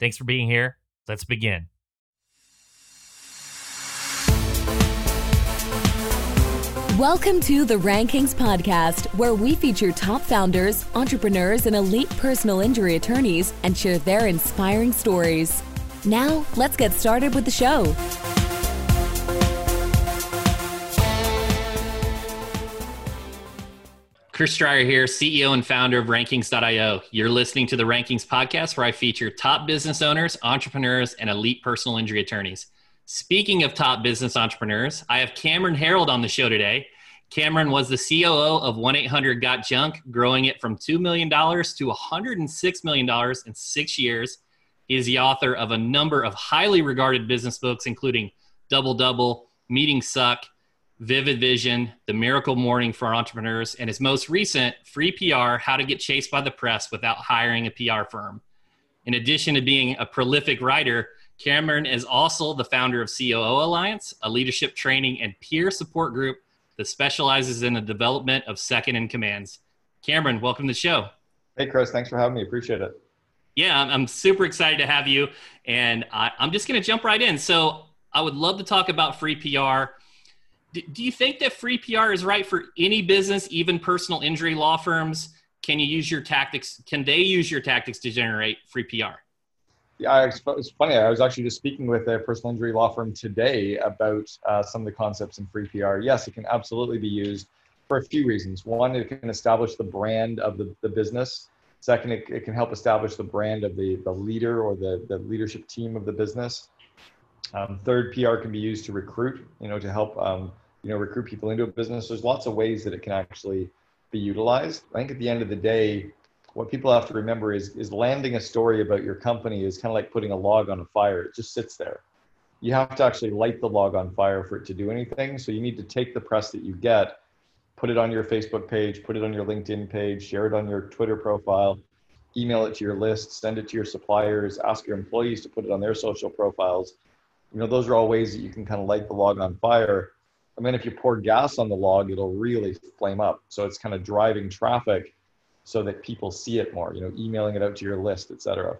Thanks for being here. Let's begin. Welcome to the Rankings Podcast, where we feature top founders, entrepreneurs, and elite personal injury attorneys and share their inspiring stories. Now, let's get started with the show. Chris Dreyer here, CEO and founder of Rankings.io. You're listening to the Rankings podcast where I feature top business owners, entrepreneurs, and elite personal injury attorneys. Speaking of top business entrepreneurs, I have Cameron Herold on the show today. Cameron was the COO of 1 800 Got Junk, growing it from $2 million to $106 million in six years. He is the author of a number of highly regarded business books, including Double Double, Meetings Suck, Vivid Vision, The Miracle Morning for Entrepreneurs, and his most recent, Free PR How to Get Chased by the Press Without Hiring a PR Firm. In addition to being a prolific writer, Cameron is also the founder of COO Alliance, a leadership training and peer support group that specializes in the development of second in commands. Cameron, welcome to the show. Hey, Chris. Thanks for having me. Appreciate it. Yeah, I'm super excited to have you. And I, am just going to jump right in. So, I would love to talk about free PR do you think that free PR is right for any business, even personal injury law firms? Can you use your tactics? Can they use your tactics to generate free PR? Yeah, it's funny. I was actually just speaking with a personal injury law firm today about uh, some of the concepts in free PR. Yes, it can absolutely be used for a few reasons. One, it can establish the brand of the, the business. Second, it, it can help establish the brand of the, the leader or the, the leadership team of the business. Um, third, PR can be used to recruit, you know, to help um, you know recruit people into a business. There's lots of ways that it can actually be utilized. I think at the end of the day what people have to remember is is landing a story about your company is kind of like putting a log on a fire. It just sits there. You have to actually light the log on fire for it to do anything. So you need to take the press that you get put it on your facebook page put it on your linkedin page share it on your twitter profile email it to your list send it to your suppliers ask your employees to put it on their social profiles. You know those are all ways that you can kind of light the log on fire and then if you pour gas on the log, it'll really flame up. So it's kind of driving traffic so that people see it more, you know, emailing it out to your list, et cetera.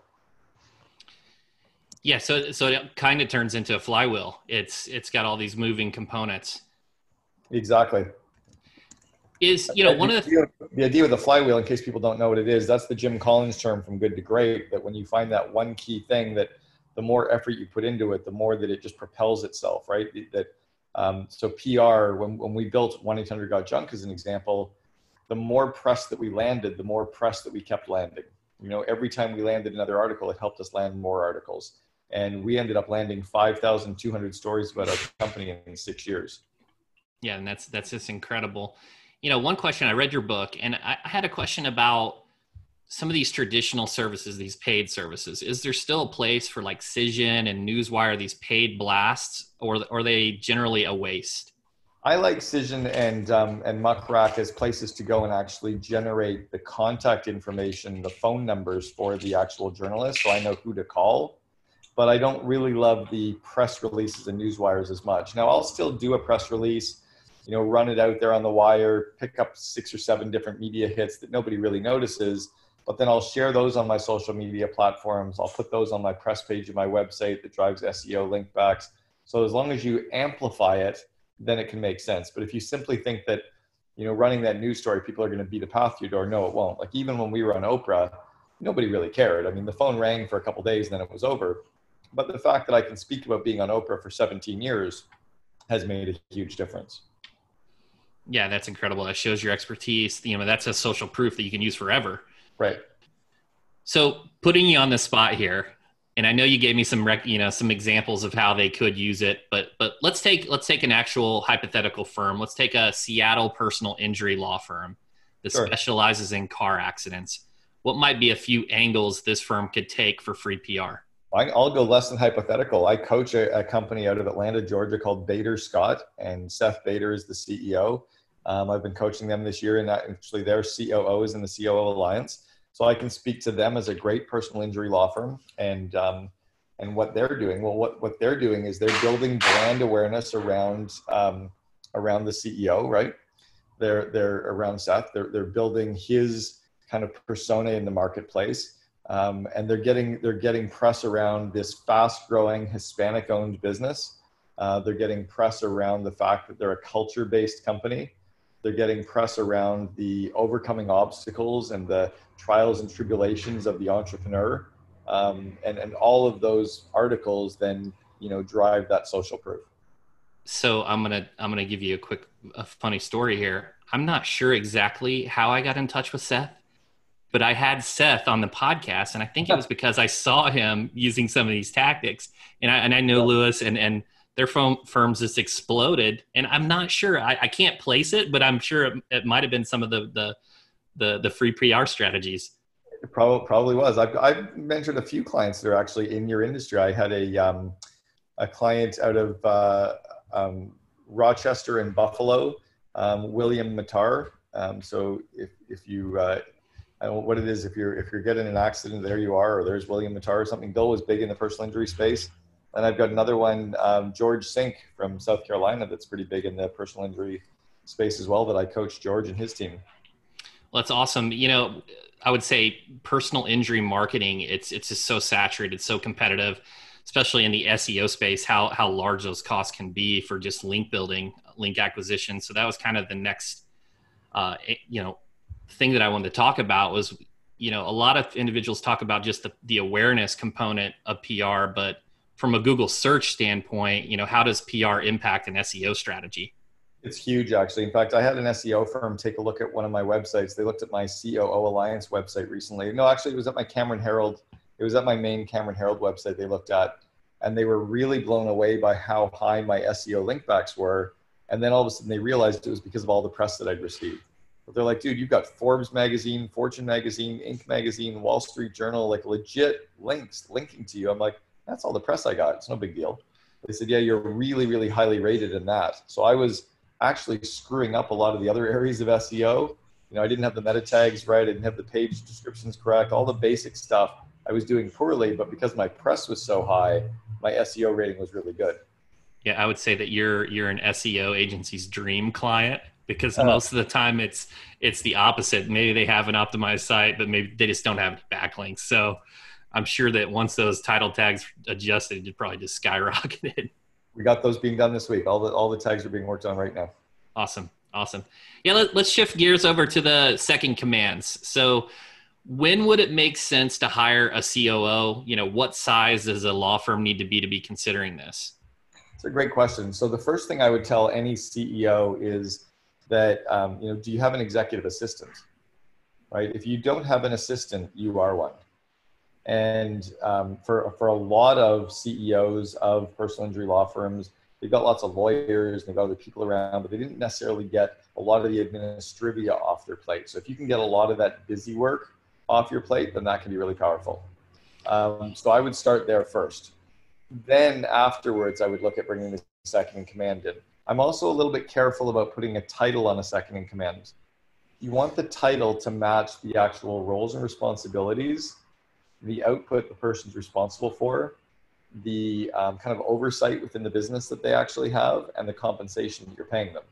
Yeah, so so it kind of turns into a flywheel. It's it's got all these moving components. Exactly. Is you know one of the the idea with the flywheel, in case people don't know what it is, that's the Jim Collins term from Good to Great. That when you find that one key thing, that the more effort you put into it, the more that it just propels itself, right? That um, so PR, when, when we built 1-800 Got Junk as an example, the more press that we landed, the more press that we kept landing. You know, every time we landed another article, it helped us land more articles. And we ended up landing 5,200 stories about our company in six years. Yeah, and that's that's just incredible. You know, one question I read your book, and I, I had a question about some of these traditional services, these paid services, is there still a place for like Cision and Newswire, these paid blasts, or, or are they generally a waste? I like Cision and um, and Muck Rack as places to go and actually generate the contact information, the phone numbers for the actual journalists, so I know who to call. But I don't really love the press releases and newswires as much. Now I'll still do a press release, you know, run it out there on the wire, pick up six or seven different media hits that nobody really notices but then I'll share those on my social media platforms. I'll put those on my press page of my website that drives SEO linkbacks. So as long as you amplify it, then it can make sense. But if you simply think that, you know, running that news story, people are going to beat a path to your door, no, it won't. Like even when we were on Oprah, nobody really cared. I mean, the phone rang for a couple days and then it was over. But the fact that I can speak about being on Oprah for 17 years has made a huge difference. Yeah, that's incredible. That shows your expertise. You know, that's a social proof that you can use forever. Right. So putting you on the spot here, and I know you gave me some rec- you know some examples of how they could use it, but but let's take let's take an actual hypothetical firm. Let's take a Seattle personal injury law firm that sure. specializes in car accidents. What might be a few angles this firm could take for free PR? I'll go less than hypothetical. I coach a, a, company out of Atlanta, Georgia called Bader Scott, and Seth Bader is the CEO. Um, I've been coaching them this year, and actually their COO is in the COO Alliance. So I can speak to them as a great personal injury law firm and um, and what they're doing. Well, what, what they're doing is they're building brand awareness around um, around the CEO, right? They're they're around Seth. They're they're building his kind of persona in the marketplace um, and they're getting they're getting press around this fast growing Hispanic owned business. Uh, they're getting press around the fact that they're a culture based company. They're getting press around the overcoming obstacles and the trials and tribulations of the entrepreneur. Um, and, and all of those articles then you know drive that social proof. So I'm gonna I'm gonna give you a quick a funny story here. I'm not sure exactly how I got in touch with Seth but I had Seth on the podcast, and I think it was because I saw him using some of these tactics, and I and I know Lewis and and their firm, firms just exploded, and I'm not sure I, I can't place it, but I'm sure it, it might have been some of the the the, the free PR strategies. It probably probably was. I've I've mentioned a few clients that are actually in your industry. I had a um, a client out of uh, um, Rochester and Buffalo, um, William Mattar. Um, so if if you uh, I don't know what it is. If you're if you're getting an accident, there you are, or there's William Mattar or something. Bill was big in the personal injury space, and I've got another one, um, George Sink from South Carolina, that's pretty big in the personal injury space as well. That I coach George and his team. Well, that's awesome. You know, I would say personal injury marketing. It's it's just so saturated, so competitive, especially in the SEO space. How how large those costs can be for just link building, link acquisition. So that was kind of the next, uh, you know, thing that I wanted to talk about was, you know, a lot of individuals talk about just the, the awareness component of PR, but from a Google search standpoint, you know, how does PR impact an SEO strategy? It's huge, actually. In fact, I had an SEO firm take a look at one of my websites. They looked at my COO Alliance website recently. No, actually, it was at my Cameron Herold. It was at my main Cameron Herold website they looked at, and they were really blown away by how high my SEO linkbacks were. And then all of a sudden, they realized it was because of all the press that I'd received. But they're like, dude, you've got Forbes magazine, Fortune magazine, Inc. magazine, Wall Street Journal, like legit links linking to you. I'm like, that's all the press I got. It's no big deal. They said, yeah, you're really, really highly rated in that. So I was actually screwing up a lot of the other areas of SEO. You know, I didn't have the meta tags right. I didn't have the page descriptions correct. All the basic stuff I was doing poorly, but because my press was so high, my SEO rating was really good. Yeah, I would say that you're you're an SEO agency's dream client because uh, most of the time it's it's the opposite. Maybe they have an optimized site, but maybe they just don't have backlinks. So I'm sure that once those title tags adjusted, it probably just skyrocketed. We got those being done this week. All the all the tags are being worked on right now. Awesome, awesome. Yeah, let, let's shift gears over to the second commands. So when would it make sense to hire a COO? You know, what size does a law firm need to be to be considering this? It's a great question. So the first thing I would tell any CEO is that um, you know do you have an executive assistant right if you don't have an assistant you are one and um, for for a lot of ceos of personal injury law firms they've got lots of lawyers and they've got other people around but they didn't necessarily get a lot of the administrivia off their plate. So if you can get a lot of that busy work off your plate then that can be really powerful. Um, so i would start there first. Then afterwards i would look at bringing the second in command in. I'm also a little bit careful about putting a title on a second in command. You want the title to match the actual roles and responsibilities, the output the person's responsible for, the um, kind of oversight within the business that they actually have, and the compensation that you're paying them.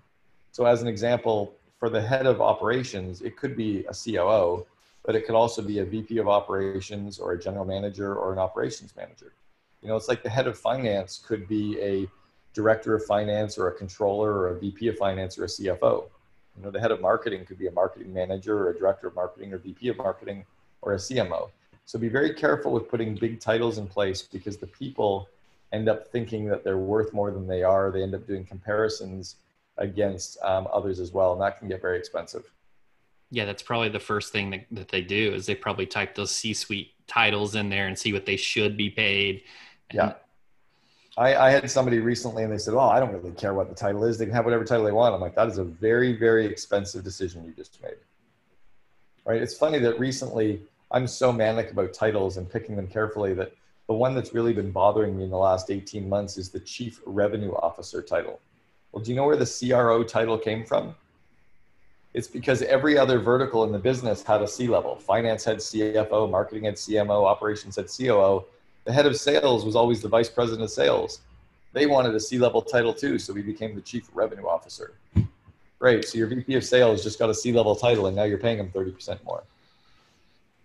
So, as an example, for the head of operations, it could be a COO, but it could also be a VP of operations or a general manager or an operations manager. You know, it's like the head of finance could be a director of finance or a controller or a VP of finance or a CFO. You know, the head of marketing could be a marketing manager or a director of marketing or VP of marketing or a CMO. So be very careful with putting big titles in place because the people end up thinking that they're worth more than they are. They end up doing comparisons against um, others as well, and that can get very expensive. Yeah, that's probably the first thing that, that they do is they probably type those C-suite titles in there and see what they should be paid. And yeah. I, I, had somebody recently and they said, "Oh, I don't really care what the title is. They can have whatever title they want." I'm like, "That is a very, very expensive decision you just made." Right? It's funny that recently I'm so manic about titles and picking them carefully that the one that's really been bothering me in the last 18 months is the chief revenue officer title. Well, do you know where the CRO title came from? It's because every other vertical in the business had a C level. Finance had CFO, marketing had CMO, operations had COO. The head of sales was always the vice president of sales. They wanted a C level title too, so we became the chief revenue officer. Great. So your VP of sales just got a C level title and now you're paying him 30% more.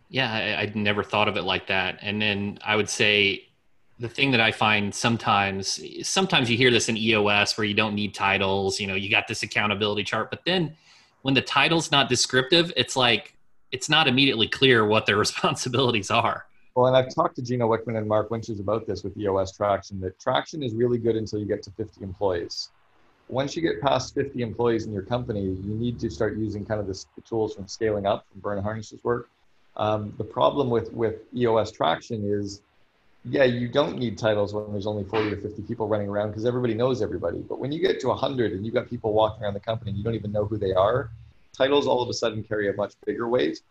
Yeah, I, I'd never thought of it like that. And then I would say the thing that I find sometimes, sometimes you hear this in EOS where you don't need titles, you know, you got this accountability chart, but then when the title's not descriptive, it's like it's not immediately clear what their responsibilities are. Well, and I've talked to Gino Wickman and Mark Winters about this with EOS Traction. That traction is really good until you get to 50 employees. Once you get past 50 employees in your company, you need to start using kind of the tools from scaling up, from Verne Harnish's work. Um, the problem with with EOS Traction is yeah, you don't need titles when there's only 40 or 50 people running around because everybody knows everybody. But when you get to 100 and you've got people walking around the company and you don't even know who they are, titles all of a sudden carry a much bigger weight.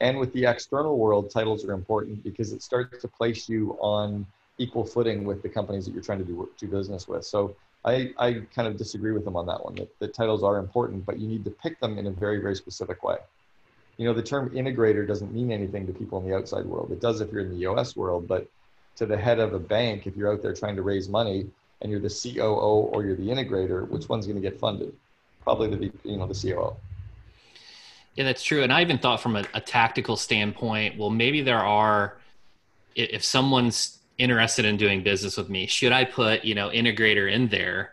And with the external world, titles are important because it starts to place you on equal footing with the companies that you're trying to do, do business with. So I, I kind of disagree with them on that one, that, that titles are important, but you need to pick them in a very, very specific way. You know, the term integrator doesn't mean anything to people in the outside world. It does if you're in the EOS world, but to the head of a bank if you're out there trying to raise money and you're the COO or you're the integrator, which one's going to get funded? Probably the you know the COO. Yeah, that's true. And I even thought from a, a tactical standpoint, well, maybe there are if someone's interested in doing business with me, should I put you know integrator in there?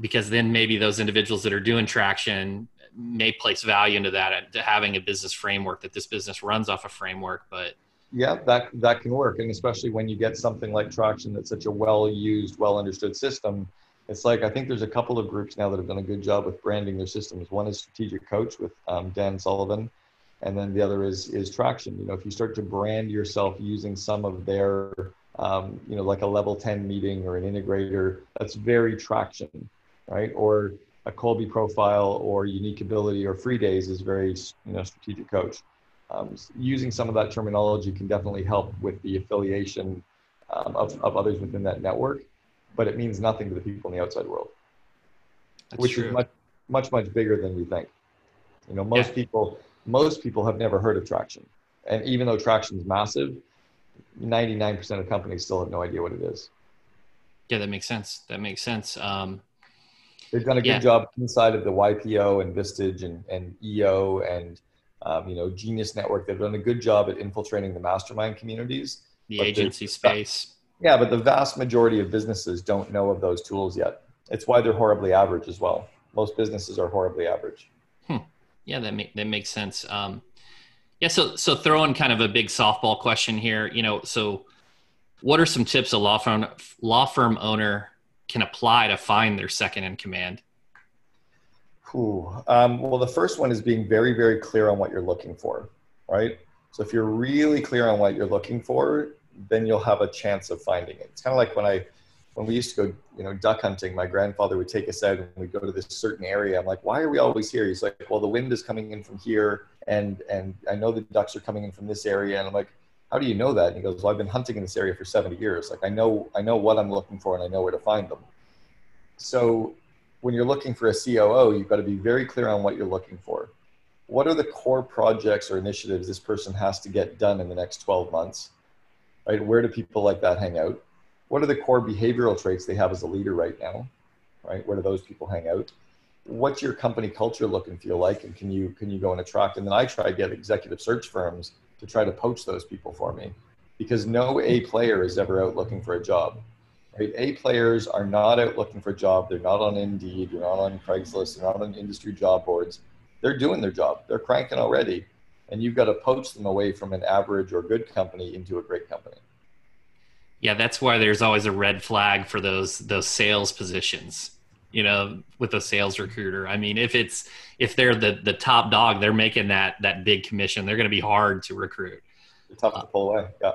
Because then maybe those individuals that are doing traction may place value into that to having a business framework that this business runs off a framework, but yeah, that that can work, and especially when you get something like Traction that's such a well-used, well-understood system. It's like I think there's a couple of groups now that have done a good job with branding their systems. One is Strategic Coach with um, Dan Sullivan, and then the other is is Traction. You know, if you start to brand yourself using some of their, um, you know, like a level 10 meeting or an integrator, that's very Traction, right? Or a Kolbe profile or unique ability or free days is very you know strategic coach um, using some of that terminology can definitely help with the affiliation um, of, of others within that network, but it means nothing to the people in the outside world, That's which true. is much, much, much bigger than we think. You know, most yeah. people, most people have never heard of traction. And even though traction is massive, 99% of companies still have no idea what it is. Yeah, that makes sense. That makes sense. Um, They've done a good yeah. job inside of the YPO and Vistage and, and EO and um, you know, Genius Network. They've done a good job at infiltrating the mastermind communities. The agency space. Yeah, but the vast majority of businesses don't know of those tools yet. It's why they're horribly average as well. Most businesses are horribly average. Hmm. Yeah, that make, that makes sense. Um, yeah, so so throwing kind of a big softball question here. You know, so what are some tips a law firm law firm owner can apply to find their second in command? Ooh, um, well, the first one is being very, very clear on what you're looking for, right? So if you're really clear on what you're looking for, then you'll have a chance of finding it. It's kind of like when I, when we used to go, you know, duck hunting. My grandfather would take us out and we'd go to this certain area. I'm like, why are we always here? He's like, well, the wind is coming in from here, and and I know the ducks are coming in from this area. And I'm like, how do you know that? And he goes, well, I've been hunting in this area for 70 years. Like I know, I know what I'm looking for, and I know where to find them. So when you're looking for a COO, you've got to be very clear on what you're looking for. What are the core projects or initiatives this person has to get done in the next 12 months? Right? Where do people like that hang out? What are the core behavioral traits they have as a leader right now? Right? Where do those people hang out? What's your company culture look and feel like? And can you can you go and attract? And then I try to get executive search firms to try to poach those people for me because no A player is ever out looking for a job right? A players are not out looking for a job. They're not on Indeed. They're not on Craigslist. They're not on industry job boards. They're doing their job. They're cranking already. And you've got to poach them away from an average or good company into a great company. Yeah, that's why there's always a red flag for those those sales positions. You know, with a sales recruiter. I mean, if it's if they're the the top dog, they're making that that big commission. They're going to be hard to recruit. Tough to pull away. Yeah.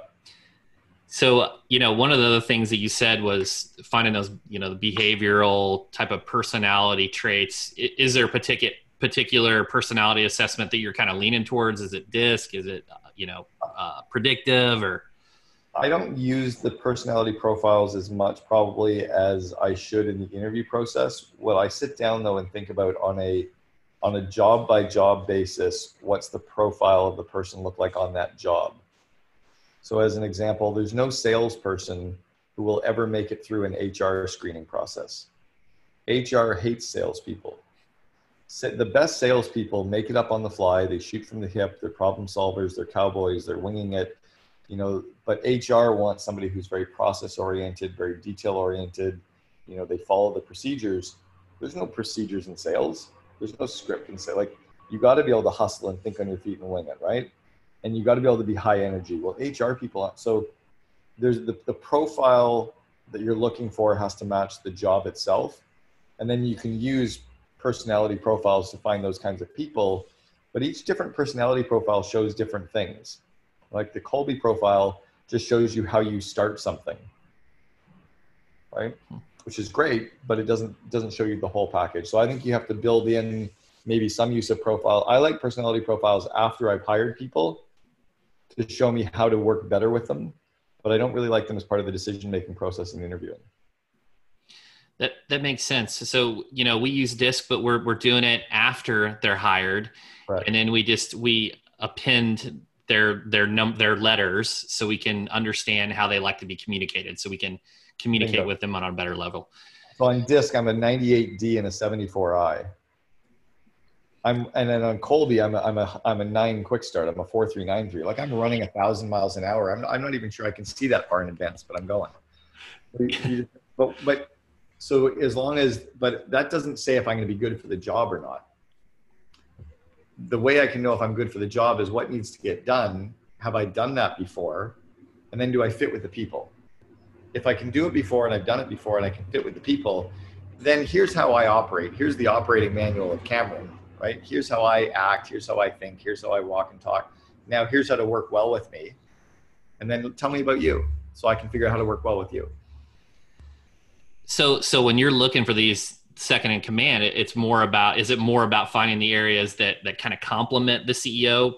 So, you know, one of the other things that you said was finding those, you know, the behavioral type of personality traits. Is there a particular particular personality assessment that you're kind of leaning towards? Is it DISC? Is it, uh, you know, uh, predictive or? I don't use the personality profiles as much probably as I should in the interview process. What I sit down though and think about on a on a job by job basis, what's the profile of the person look like on that job? So as an example, there's no salesperson who will ever make it through an HR screening process. HR hates salespeople. The best salespeople make it up on the fly. They shoot from the hip. They're problem solvers. They're cowboys. They're winging it you know but hr wants somebody who's very process oriented very detail oriented. You know they follow the procedures. There's no procedures in sales. There's no script in sales. Like you got to be able to hustle and think on your feet and wing it right? And you got to be able to be high energy. Well hr people so there's the, the profile that you're looking for has to match the job itself. And then you can use personality profiles to find those kinds of people. But each different personality profile shows different things like the Kolbe profile just shows you how you start something, right? Which is great, but it doesn't doesn't show you the whole package. So I think you have to build in maybe some use of profile. I like personality profiles after I've hired people to show me how to work better with them, but I don't really like them as part of the decision making process in interviewing. That that makes sense. So you know we use DISC, but we're we're doing it after they're hired, right. and then we just we append their their num their letters so we can understand how they like to be communicated so we can communicate Bingo. with them on a better level. So on disc i'm a 98d and a 74i i'm and then on Kolbe i'm a, I'm a i'm a 9 quick start. I'm a 4393 like i'm running a thousand miles an hour. I'm, I'm not even sure i can see that far in advance but i'm going. But but so as long as but that doesn't say if i'm going to be good for the job or not the way I can know if I'm good for the job is what needs to get done. Have I done that before? And then do I fit with the people? If I can do it before and I've done it before and I can fit with the people, then here's how I operate. Here's the operating manual of Cameron, right? Here's how I act. Here's how I think. Here's how I walk and talk. Now, here's how to work well with me. And then tell me about you so I can figure out how to work well with you. So, so when you're looking for these second in command it, it's more about is it more about finding the areas that that kind of complement the ceo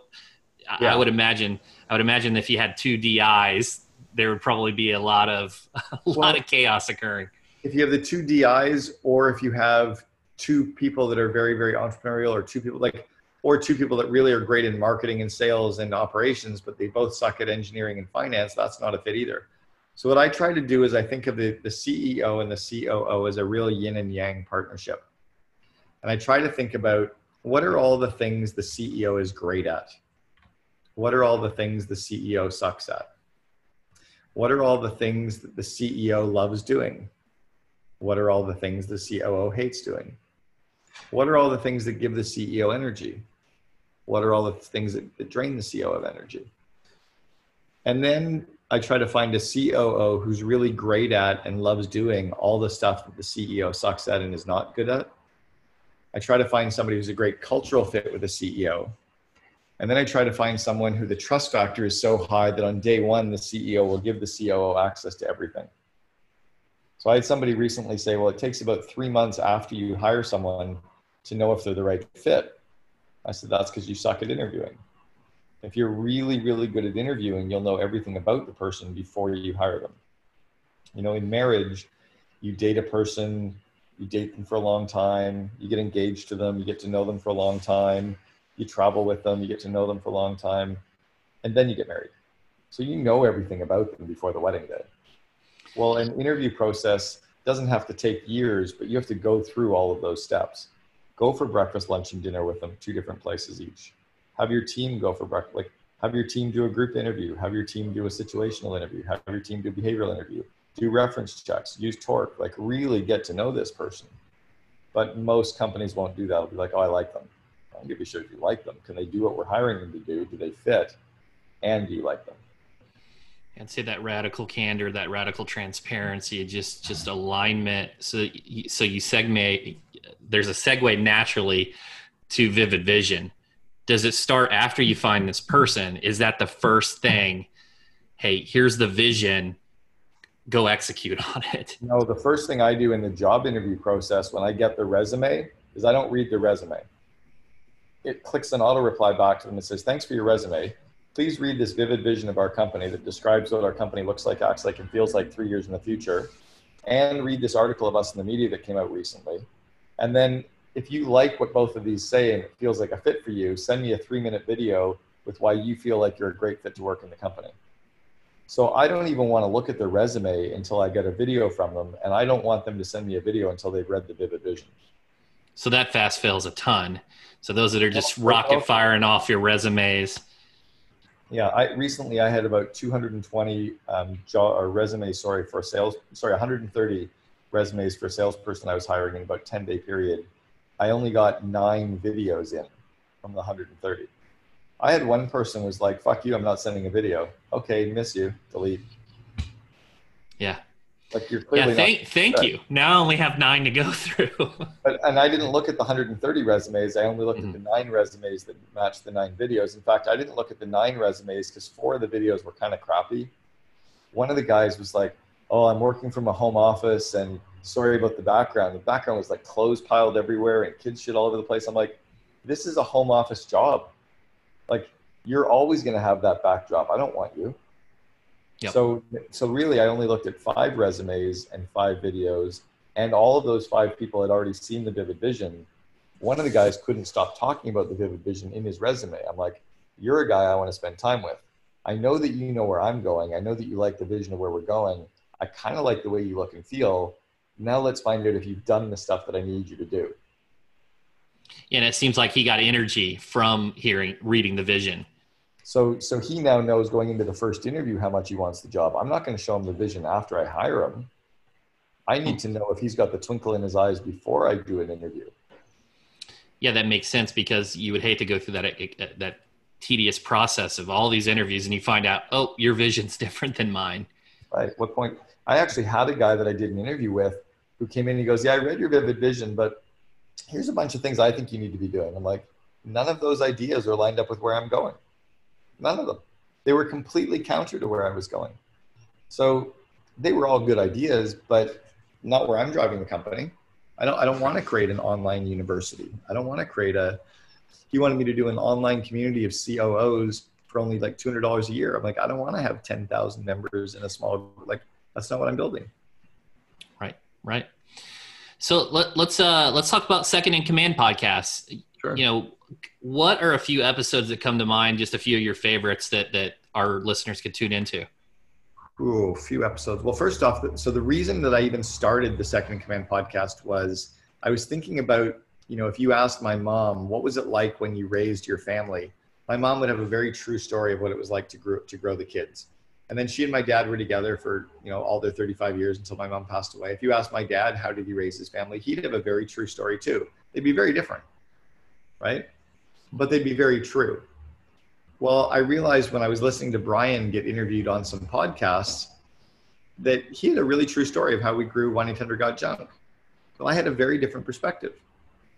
yeah. I, would imagine i would imagine if you had two dis there would probably be a lot of a well, lot of chaos occurring. if you have the two dis or if you have two people that are very very entrepreneurial or two people like or two people that really are great in marketing and sales and operations but they both suck at engineering and finance that's not a fit either so what I try to do is I think of the, the CEO and the COO as a real yin and yang partnership. And I try to think about what are all the things the CEO is great at? What are all the things the CEO sucks at? What are all the things that the CEO loves doing? What are all the things the COO hates doing? What are all the things that give the CEO energy? What are all the things that, that drain the CEO of energy? And then I try to find a COO who's really great at and loves doing all the stuff that the CEO sucks at and is not good at. I try to find somebody who's a great cultural fit with the CEO. And then I try to find someone who the trust factor is so high that on day one, the CEO will give the COO access to everything. So I had somebody recently say, well, it takes about three months after you hire someone to know if they're the right fit. I said, that's because you suck at interviewing. If you're really, really good at interviewing, you'll know everything about the person before you hire them. You know, in marriage, you date a person, you date them for a long time, you get engaged to them, you get to know them for a long time, you travel with them, you get to know them for a long time, and then you get married. So you know everything about them before the wedding day. Well, an interview process doesn't have to take years, but you have to go through all of those steps. Go for breakfast, lunch, and dinner with them, two different places each have your team go for breakfast. Like have your team do a group interview, have your team do a situational interview, have your team do a behavioral interview, do reference checks, use Torque, like really get to know this person. But most companies won't do that. It'll be like, oh, I like them. I don't give a shit if you like them. Can they do what we're hiring them to do? Do they fit? And do you like them? I'd say that radical candor, that radical transparency, just just alignment. So so you segment. There's a segue naturally to vivid vision does it start after you find this person is that the first thing hey here's the vision go execute on it no the first thing i do in the job interview process when i get the resume is i don't read the resume it clicks an auto reply them and says thanks for your resume please read this vivid vision of our company that describes what our company looks like, acts like, and feels like three years in the future. And read this article of us in the media that came out recently. And then, if you like what both of these say and it feels like a fit for you, send me a three minute video with why you feel like you're a great fit to work in the company. So I don't even want to look at their resume until I get a video from them, and I don't want them to send me a video until they've read the Vivid Vision. So that fast fails a ton. So those that are just rocket firing off your resumes yeah, I recently I had about 220 um, job, or resumes, sorry, for sales, sorry, 130 resumes for a salesperson I was hiring in about 10 day period. I only got nine videos in from the 130. I had one person was like, "Fuck you, I'm not sending a video." Okay, miss you, delete. Yeah, like you're clearly yeah, thank, thank you. Now I only have nine to go through. but, and I didn't look at the 130 resumes. I only looked mm-hmm. at the nine resumes that matched the nine videos. In fact, I didn't look at the nine resumes because four of the videos were kind of crappy. One of the guys was like, "Oh, I'm working from a home office, and sorry about the background. The background was like clothes piled everywhere and kids shit all over the place." I'm like, "This is a home office job. Like, you're always going to have that backdrop. I don't want you." Yep. So, so really, I only looked at five resumes and five videos, and all of those five people had already seen the Vivid Vision. One of the guys couldn't stop talking about the Vivid Vision in his resume. I'm like, you're a guy I want to spend time with. I know that you know where I'm going. I know that you like the vision of where we're going. I kind of like the way you look and feel. Now let's find out if you've done the stuff that I need you to do. And it seems like he got energy from hearing, reading the vision so, so he now knows going into the first interview how much he wants the job. I'm not going to show him the vision after I hire him. I need to know if he's got the twinkle in his eyes before I do an interview. Yeah, that makes sense because you would hate to go through that that tedious process of all these interviews and you find out, oh, your vision's different than mine. Right. What point? I actually had a guy that I did an interview with who came in and he goes, "Yeah, I read your vivid vision, but here's a bunch of things I think you need to be doing." I'm like, none of those ideas are lined up with where I'm going. None of them. They were completely counter to where I was going. So they were all good ideas, but not where I'm driving the company. I don't, I don't want to create an online university. I don't want to create a, he wanted me to do an online community of COOs for only like $200 a year. I'm like, I don't want to have 10,000 members in a small, like, that's not what I'm building. Right. So let, let's, uh, let's talk about second in command podcasts. Sure. You know, what are a few episodes that come to mind? Just a few of your favorites that that our listeners could tune into. Ooh, a few episodes. Well, first off, so the reason that I even started the Second in Command podcast was I was thinking about, you know, if you asked my mom, what was it like when you raised your family? My mom would have a very true story of what it was like to grow to grow the kids. And then she and my dad were together for, you know, all their 35 years until my mom passed away. If you ask my dad how did he raise his family, he'd have a very true story too. They'd be very different. Right? but they'd be very true. Well, I realized when I was listening to Brian get interviewed on some podcasts that he had a really true story of how we grew 1 800 Got Junk. Well, I had a very different perspective,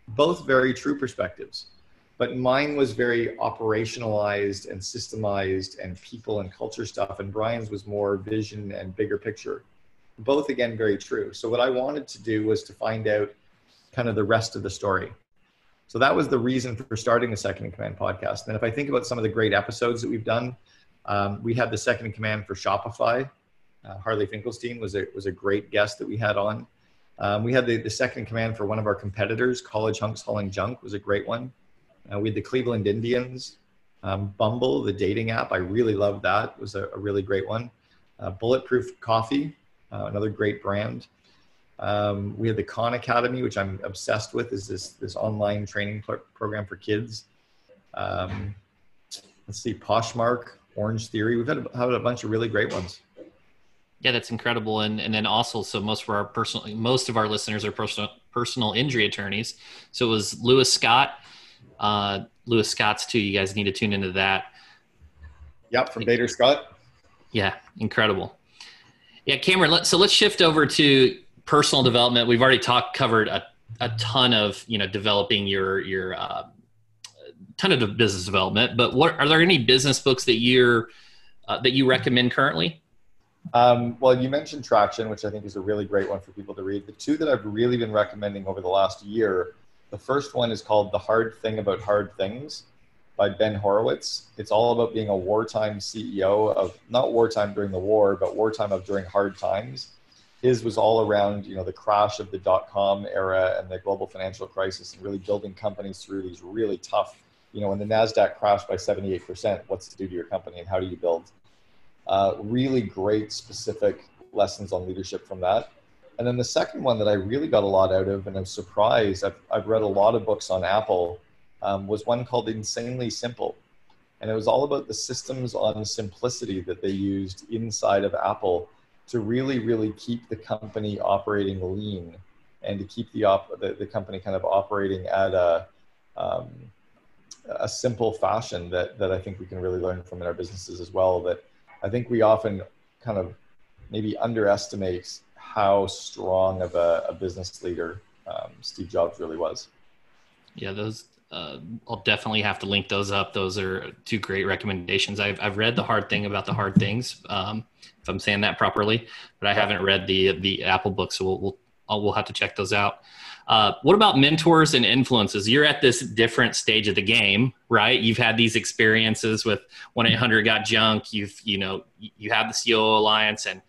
both very true perspectives. But mine was very operationalized and systemized and people and culture stuff, and Brian's was more vision and bigger picture. Both, again, very true. So, what I wanted to do was to find out kind of the rest of the story. So that was the reason for starting the Second in Command podcast. And if I think about some of the great episodes that we've done, um, we had the Second in Command for Shopify. Uh, Harley Finkelstein was a was a great guest that we had on. Um, we had the, the second in command for one of our competitors, College Hunks Hauling Junk, was a great one. Uh, we had the Cleveland Indians, um, Bumble, the dating app. I really loved that. It was a, a really great one. Uh, Bulletproof Coffee, uh, another great brand. Um, we had the Khan Academy, which I'm obsessed with, is this this online training program for kids. Um, let's see, Poshmark, Orange Theory. We've had a, had a bunch of really great ones. Yeah, that's incredible. And and then also, so most of our personal, most of our listeners are personal personal injury attorneys. So it was Lewis Scott, uh, Lewis Scott's too. You guys need to tune into that. Yep, from Bader Scott. Yeah, incredible. Yeah, Cameron. Let, so let's shift over to personal development we've already talked covered a, a ton of you know developing your your uh, ton of business development but what are there any business books that you're uh, that you recommend currently um, well you mentioned traction which i think is a really great one for people to read the two that i've really been recommending over the last year the first one is called the hard thing about hard things by Ben Horowitz. It's all about being a wartime CEO of not wartime during the war, but wartime of during hard times. His was all around, you know, the crash of the dot com era and the global financial crisis and really building companies through these really tough, you know, when the NASDAQ crashed by 78%, what's to do to your company and how do you build? Uh, really great specific lessons on leadership from that. And then the second one that I really got a lot out of, and I'm surprised, I've, I've read a lot of books on Apple, um, was one called Insanely Simple. And it was all about the systems on simplicity that they used inside of Apple to really, really keep the company operating lean and to keep the, op- the, the company kind of operating at a, um, a simple fashion that, that I think we can really learn from in our businesses as well. That I think we often kind of maybe underestimate how strong of a, a business leader um, Steve Jobs really was. Yeah, those uh, I'll definitely have to link those up. Those are two great recommendations. I've, I've read the hard thing about the hard things, um, if I'm saying that properly, but I haven't read the the Apple book, so we'll we'll, we'll have to check those out. Uh, what about mentors and influences? You're at this different stage of the game, right? You've had these experiences with one eight hundred got junk. You've you know you have the CEO Alliance, and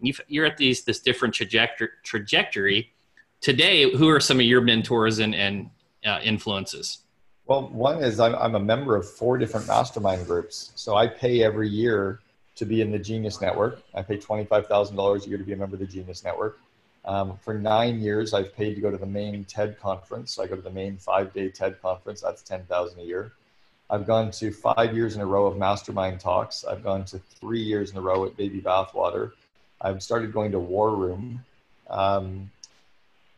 you are at these this different trajectory. Trajectory today. Who are some of your mentors and and uh, influences? Well, one is I'm, I'm a member of four different mastermind groups. So I pay every year to be in the Genius Network. I pay $25,000 a year to be a member of the Genius Network. Um, for nine years, I've paid to go to the main TED conference. So I go to the main five-day TED conference. That's 10000 a year. I've gone to five years in a row of mastermind talks. I've gone to three years in a row at Baby Bathwater. I've started going to War Room. Um,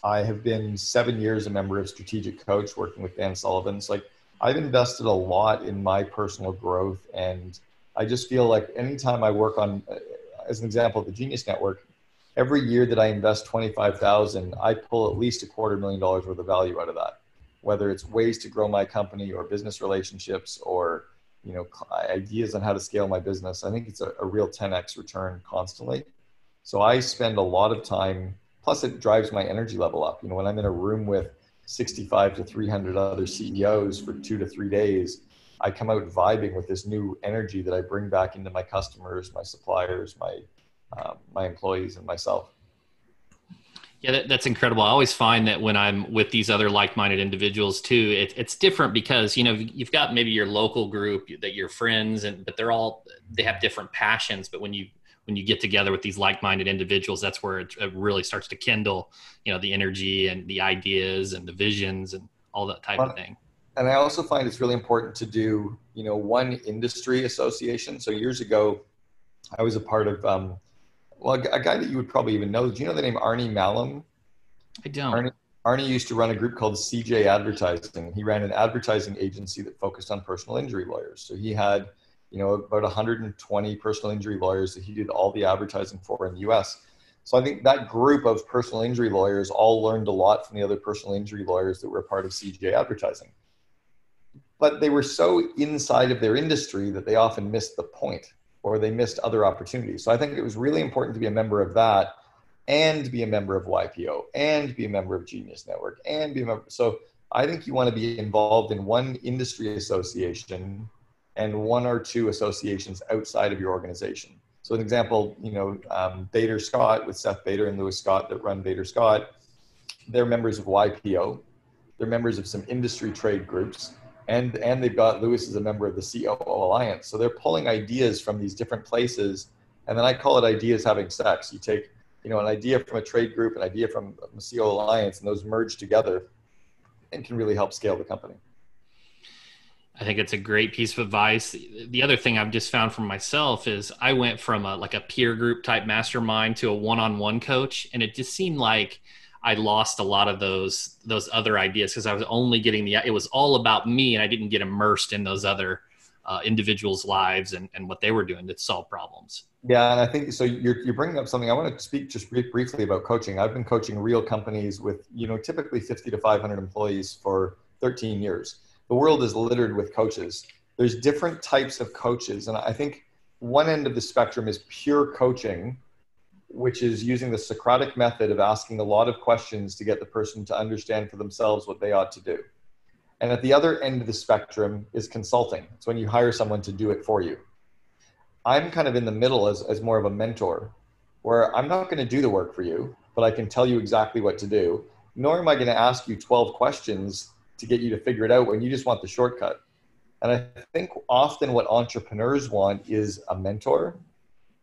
I have been seven years a member of Strategic Coach, working with Dan Sullivan. It's like I've invested a lot in my personal growth, and I just feel like anytime I work on, uh, as an example, the Genius Network, every year that I invest twenty-five thousand, I pull at least a quarter million dollars worth of value out of that. Whether it's ways to grow my company or business relationships or you know ideas on how to scale my business, I think it's a, a real 10x return constantly. So I spend a lot of time plus it drives my energy level up you know when i'm in a room with 65 to 300 other ceos for two to three days i come out vibing with this new energy that i bring back into my customers my suppliers my um, my employees and myself yeah, that, that's incredible. I always find that when I'm with these other like-minded individuals too, it, it's different because you know you've got maybe your local group that you're friends, and but they're all they have different passions. But when you when you get together with these like-minded individuals that's where it, it, really starts to kindle you know the energy and the ideas and the visions and all that type well, of thing. and i also find it's really important to do you know one industry association. So years ago i was a part of um, well a, guy that you would probably even know. Do you know the name Arnie Malham? I don't. Arnie, arnie used to run a group called cj advertising. He ran an advertising agency that focused on personal injury lawyers. So he had you know, about 120 personal injury lawyers that he did all the advertising for in the US. So I think that group of personal injury lawyers all learned a lot from the other personal injury lawyers that were part of CJ advertising. But they were so inside of their industry that they often missed the point or they missed other opportunities. So I think it was really important to be a member of that and be a member of YPO and be a member of Genius Network and be a member. So I think you want to be involved in one industry association and one or two associations outside of your organization. So, an example, you know, um, Bader Scott with Seth Bader and Lewis Scott that run Bader Scott, they're members of YPO. They're members of some industry trade groups, and and they've got Lewis as a member of the COO Alliance. So they're pulling ideas from these different places, and then I call it ideas having sex. You take, you know, an idea from a trade group, an idea from the COO Alliance, and those merge together, and can really help scale the company. I think it's a great piece of advice. The other thing I've just found for myself is I went from a like a peer group type mastermind to a one-on-one coach, and it just seemed like I lost a lot of those those other ideas because I was only getting the it was all about me, and I didn't get immersed in those other uh, individuals' lives and, and what they were doing to solve problems. Yeah, and I think so. You're you're bringing up something I want to speak just briefly about coaching. I've been coaching real companies with you know typically 50 to 500 employees for 13 years the world is littered with coaches. There's different types of coaches. And I think one end of the spectrum is pure coaching, which is using the Socratic method of asking a lot of questions to get the person to understand for themselves what they ought to do. And at the other end of the spectrum is consulting. It's when you hire someone to do it for you. I'm kind of in the middle as, as more of a mentor, where I'm not going to do the work for you, but I can tell you exactly what to do. Nor am I going to ask you 12 questions to get you to figure it out when you just want the shortcut. And I think often what entrepreneurs want is a mentor,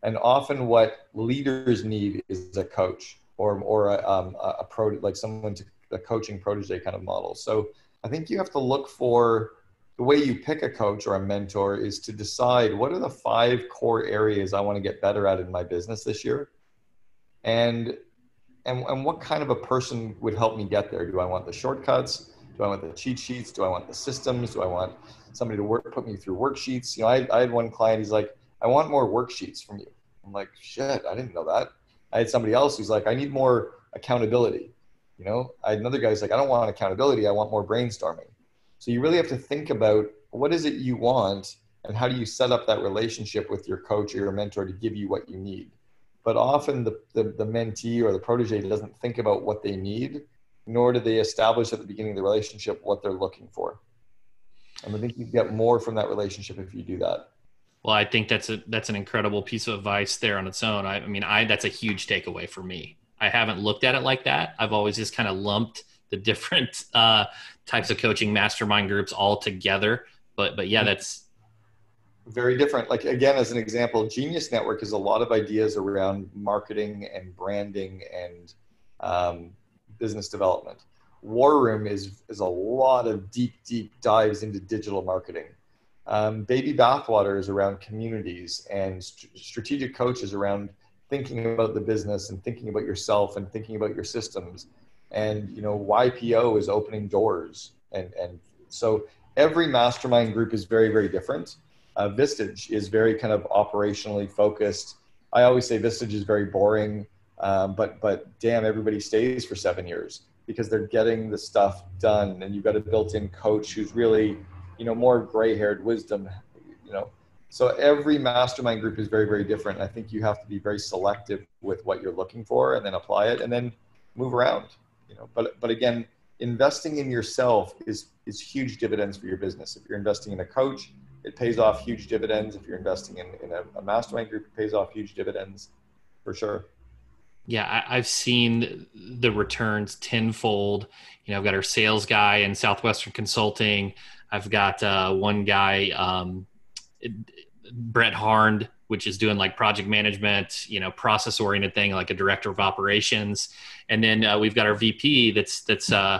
and often what leaders need is a coach or or a, um, a pro like someone to a coaching protege kind of model. So I think you have to look for the way you pick a coach or a mentor is to decide what are the five core areas I want to get better at in my business this year, and and and what kind of a person would help me get there? Do I want the shortcuts? Do I want the cheat sheets? Do I want the systems? Do I want somebody to work put me through worksheets? You know, I, I had one client. He's like, I want more worksheets from you. I'm like, shit, I didn't know that. I had somebody else who's like, I need more accountability. You know, I had another guy who's like, I don't want accountability. I want more brainstorming. So you really have to think about what is it you want and how do you set up that relationship with your coach or your mentor to give you what you need. But often the, the, the mentee or the protege doesn't think about what they need nor do they establish at the beginning of the relationship what they're looking for. And I think you get more from that relationship if you do that. Well, I think that's a that's an incredible piece of advice there on its own. I, I mean, I that's a huge takeaway for me. I haven't looked at it like that. I've always just kind of lumped the different uh, types of coaching mastermind groups all together. But but yeah, that's very different. Like again, as an example, Genius Network is a lot of ideas around marketing and branding and um, business development. War Room is, is a lot of deep, deep dives into digital marketing. Um, baby bathwater is around communities and st- strategic coaches around thinking about the business and thinking about yourself and thinking about your systems. And, you know, YPO is opening doors. And, and so every mastermind group is very, very different. Uh, Vistage is very kind of operationally focused. I always say Vistage is very boring um, but but damn, everybody stays for seven years because they're getting the stuff done, and you've got a built-in coach who's really, you know, more gray-haired wisdom, you know. So every mastermind group is very very different. I think you have to be very selective with what you're looking for, and then apply it, and then move around, you know. But but again, investing in yourself is is huge dividends for your business. If you're investing in a coach, it pays off huge dividends. If you're investing in, in a, a mastermind group, it pays off huge dividends for sure yeah, I, have seen the returns tenfold. You know, I've got our sales guy in Southwestern Consulting. I've got uh, one guy, um, Brett Harnd, which is doing like project management, you know, process oriented thing, like a director of operations. And then uh, we've got our VP that's that's uh,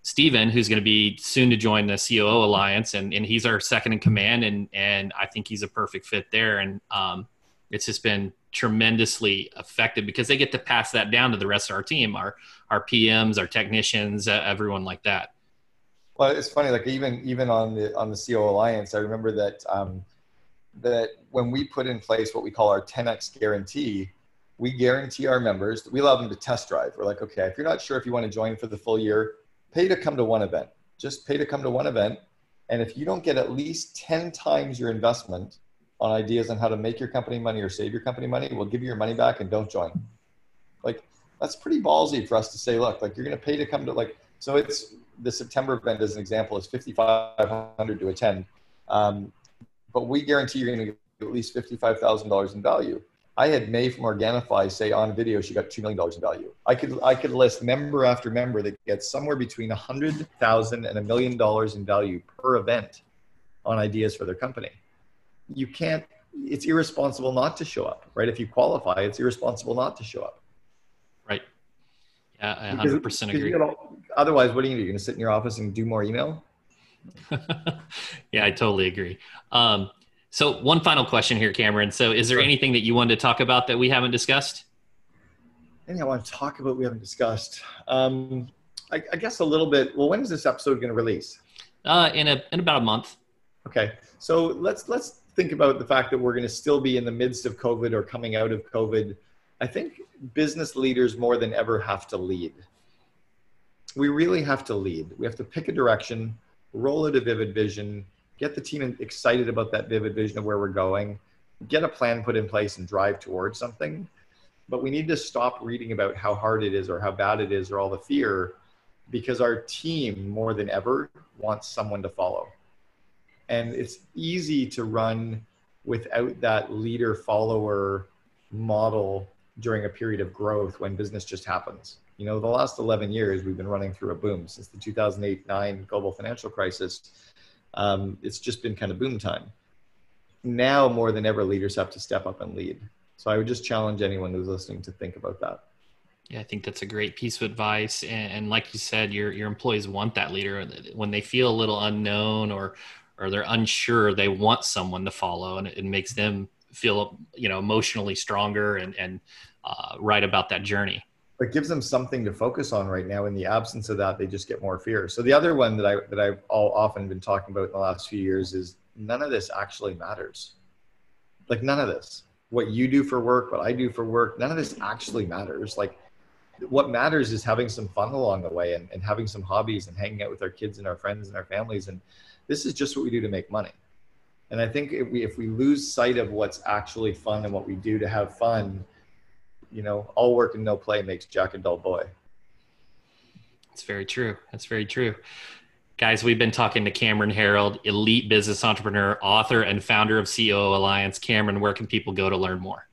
Stephen, who's going to be soon to join the COO Alliance, and, and he's our second in command, and and I think he's a perfect fit there. And um, it's just been tremendously effective because they get to pass that down to the rest of our team, our our PMs, our technicians, uh, everyone like that. Well, it's funny, like even even on the on the COO Alliance, I remember that um, that when we put in place what we call our 10x guarantee, we guarantee our members that we allow them to test drive. We're like, okay, if you're not sure if you want to join for the full year, pay to come to one event. Just pay to come to one event, and if you don't get at least 10 times your investment on ideas on how to make your company money or save your company money, we'll give you your money back and don't join. Like that's pretty ballsy for us to say, look, like you're going to pay to come to like, so it's the September event as an example is 5,500 to attend. Um, but we guarantee you're going to get at least $55,000 in value. I had May from Organifi say on video she got two million dollars in value. I could I could list member after member that gets somewhere between a hundred thousand and a million dollars in value per event on ideas for their company you can't it's irresponsible not to show up right? If you qualify it's irresponsible not to show up. Right. Yeah i 100% because, agree. know, otherwise what are you going to do? You're going to sit in your office and do more email? Yeah i totally agree. Um, so one final question here cameron. So is there sure. anything that you wanted to talk about that we haven't discussed? Anything i want to talk about we haven't discussed? Um, I, I, guess a little bit well when is this episode going to release? Uh, in a in about a month. Okay so let's let's think about the fact that we're going to still be in the midst of COVID or coming out of COVID, I think business leaders more than ever have to lead. We really have to lead. We have to pick a direction, roll out a vivid vision, get the team excited about that vivid vision of where we're going, get a plan put in place and drive towards something. But we need to stop reading about how hard it is or how bad it is or all the fear because our team more than ever wants someone to follow. And it's easy to run without that leader follower model during a period of growth when business just happens. You know, the last 11 years, we've been running through a boom since the 2008 9 global financial crisis. Um, it's just been kind of boom time. Now, more than ever, leaders have to step up and lead. So I would just challenge anyone who's listening to think about that. Yeah, I think that's a great piece of advice. And, and, like you said, your your employees want that leader when they feel a little unknown or or they're unsure. They want someone to follow, and it, it makes them feel you know emotionally stronger and and uh, right about that journey. It gives them something to focus on right now. In the absence of that, they just get more fear. So the other one that I that I've all often been talking about in the last few years is none of this actually matters. Like none of this. What you do for work, what I do for work, none of this actually matters. Like what matters is having some fun along the way and, and having some hobbies and hanging out with our kids and our friends and our families. And this is just what we do to make money. And I think if we, if we lose sight of what's actually fun and what we do to have fun, you know, all work and no play makes Jack a dull boy. That's very true. That's very true. Guys, we've been talking to Cameron Herold, elite business entrepreneur, author, and founder of COO Alliance. Cameron, where can people go to learn more?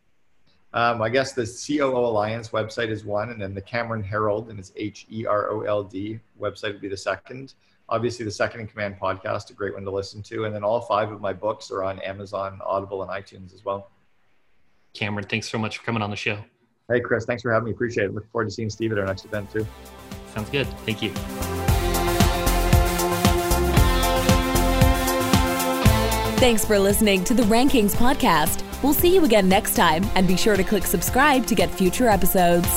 Um, I guess the COO Alliance website is one, and then the Cameron Herold, and it's H E R O L D website would be the second. Obviously, the Second in Command podcast, a great one to listen to. And then all five of my books are on Amazon, Audible, and iTunes as well. Cameron, thanks so much for coming on the show. Hey, Chris, thanks for having me. Appreciate it. Look forward to seeing Steve at our next event, too. Sounds good. Thank you. Thanks for listening to the Rankings Podcast. We'll see you again next time, and be sure to click subscribe to get future episodes.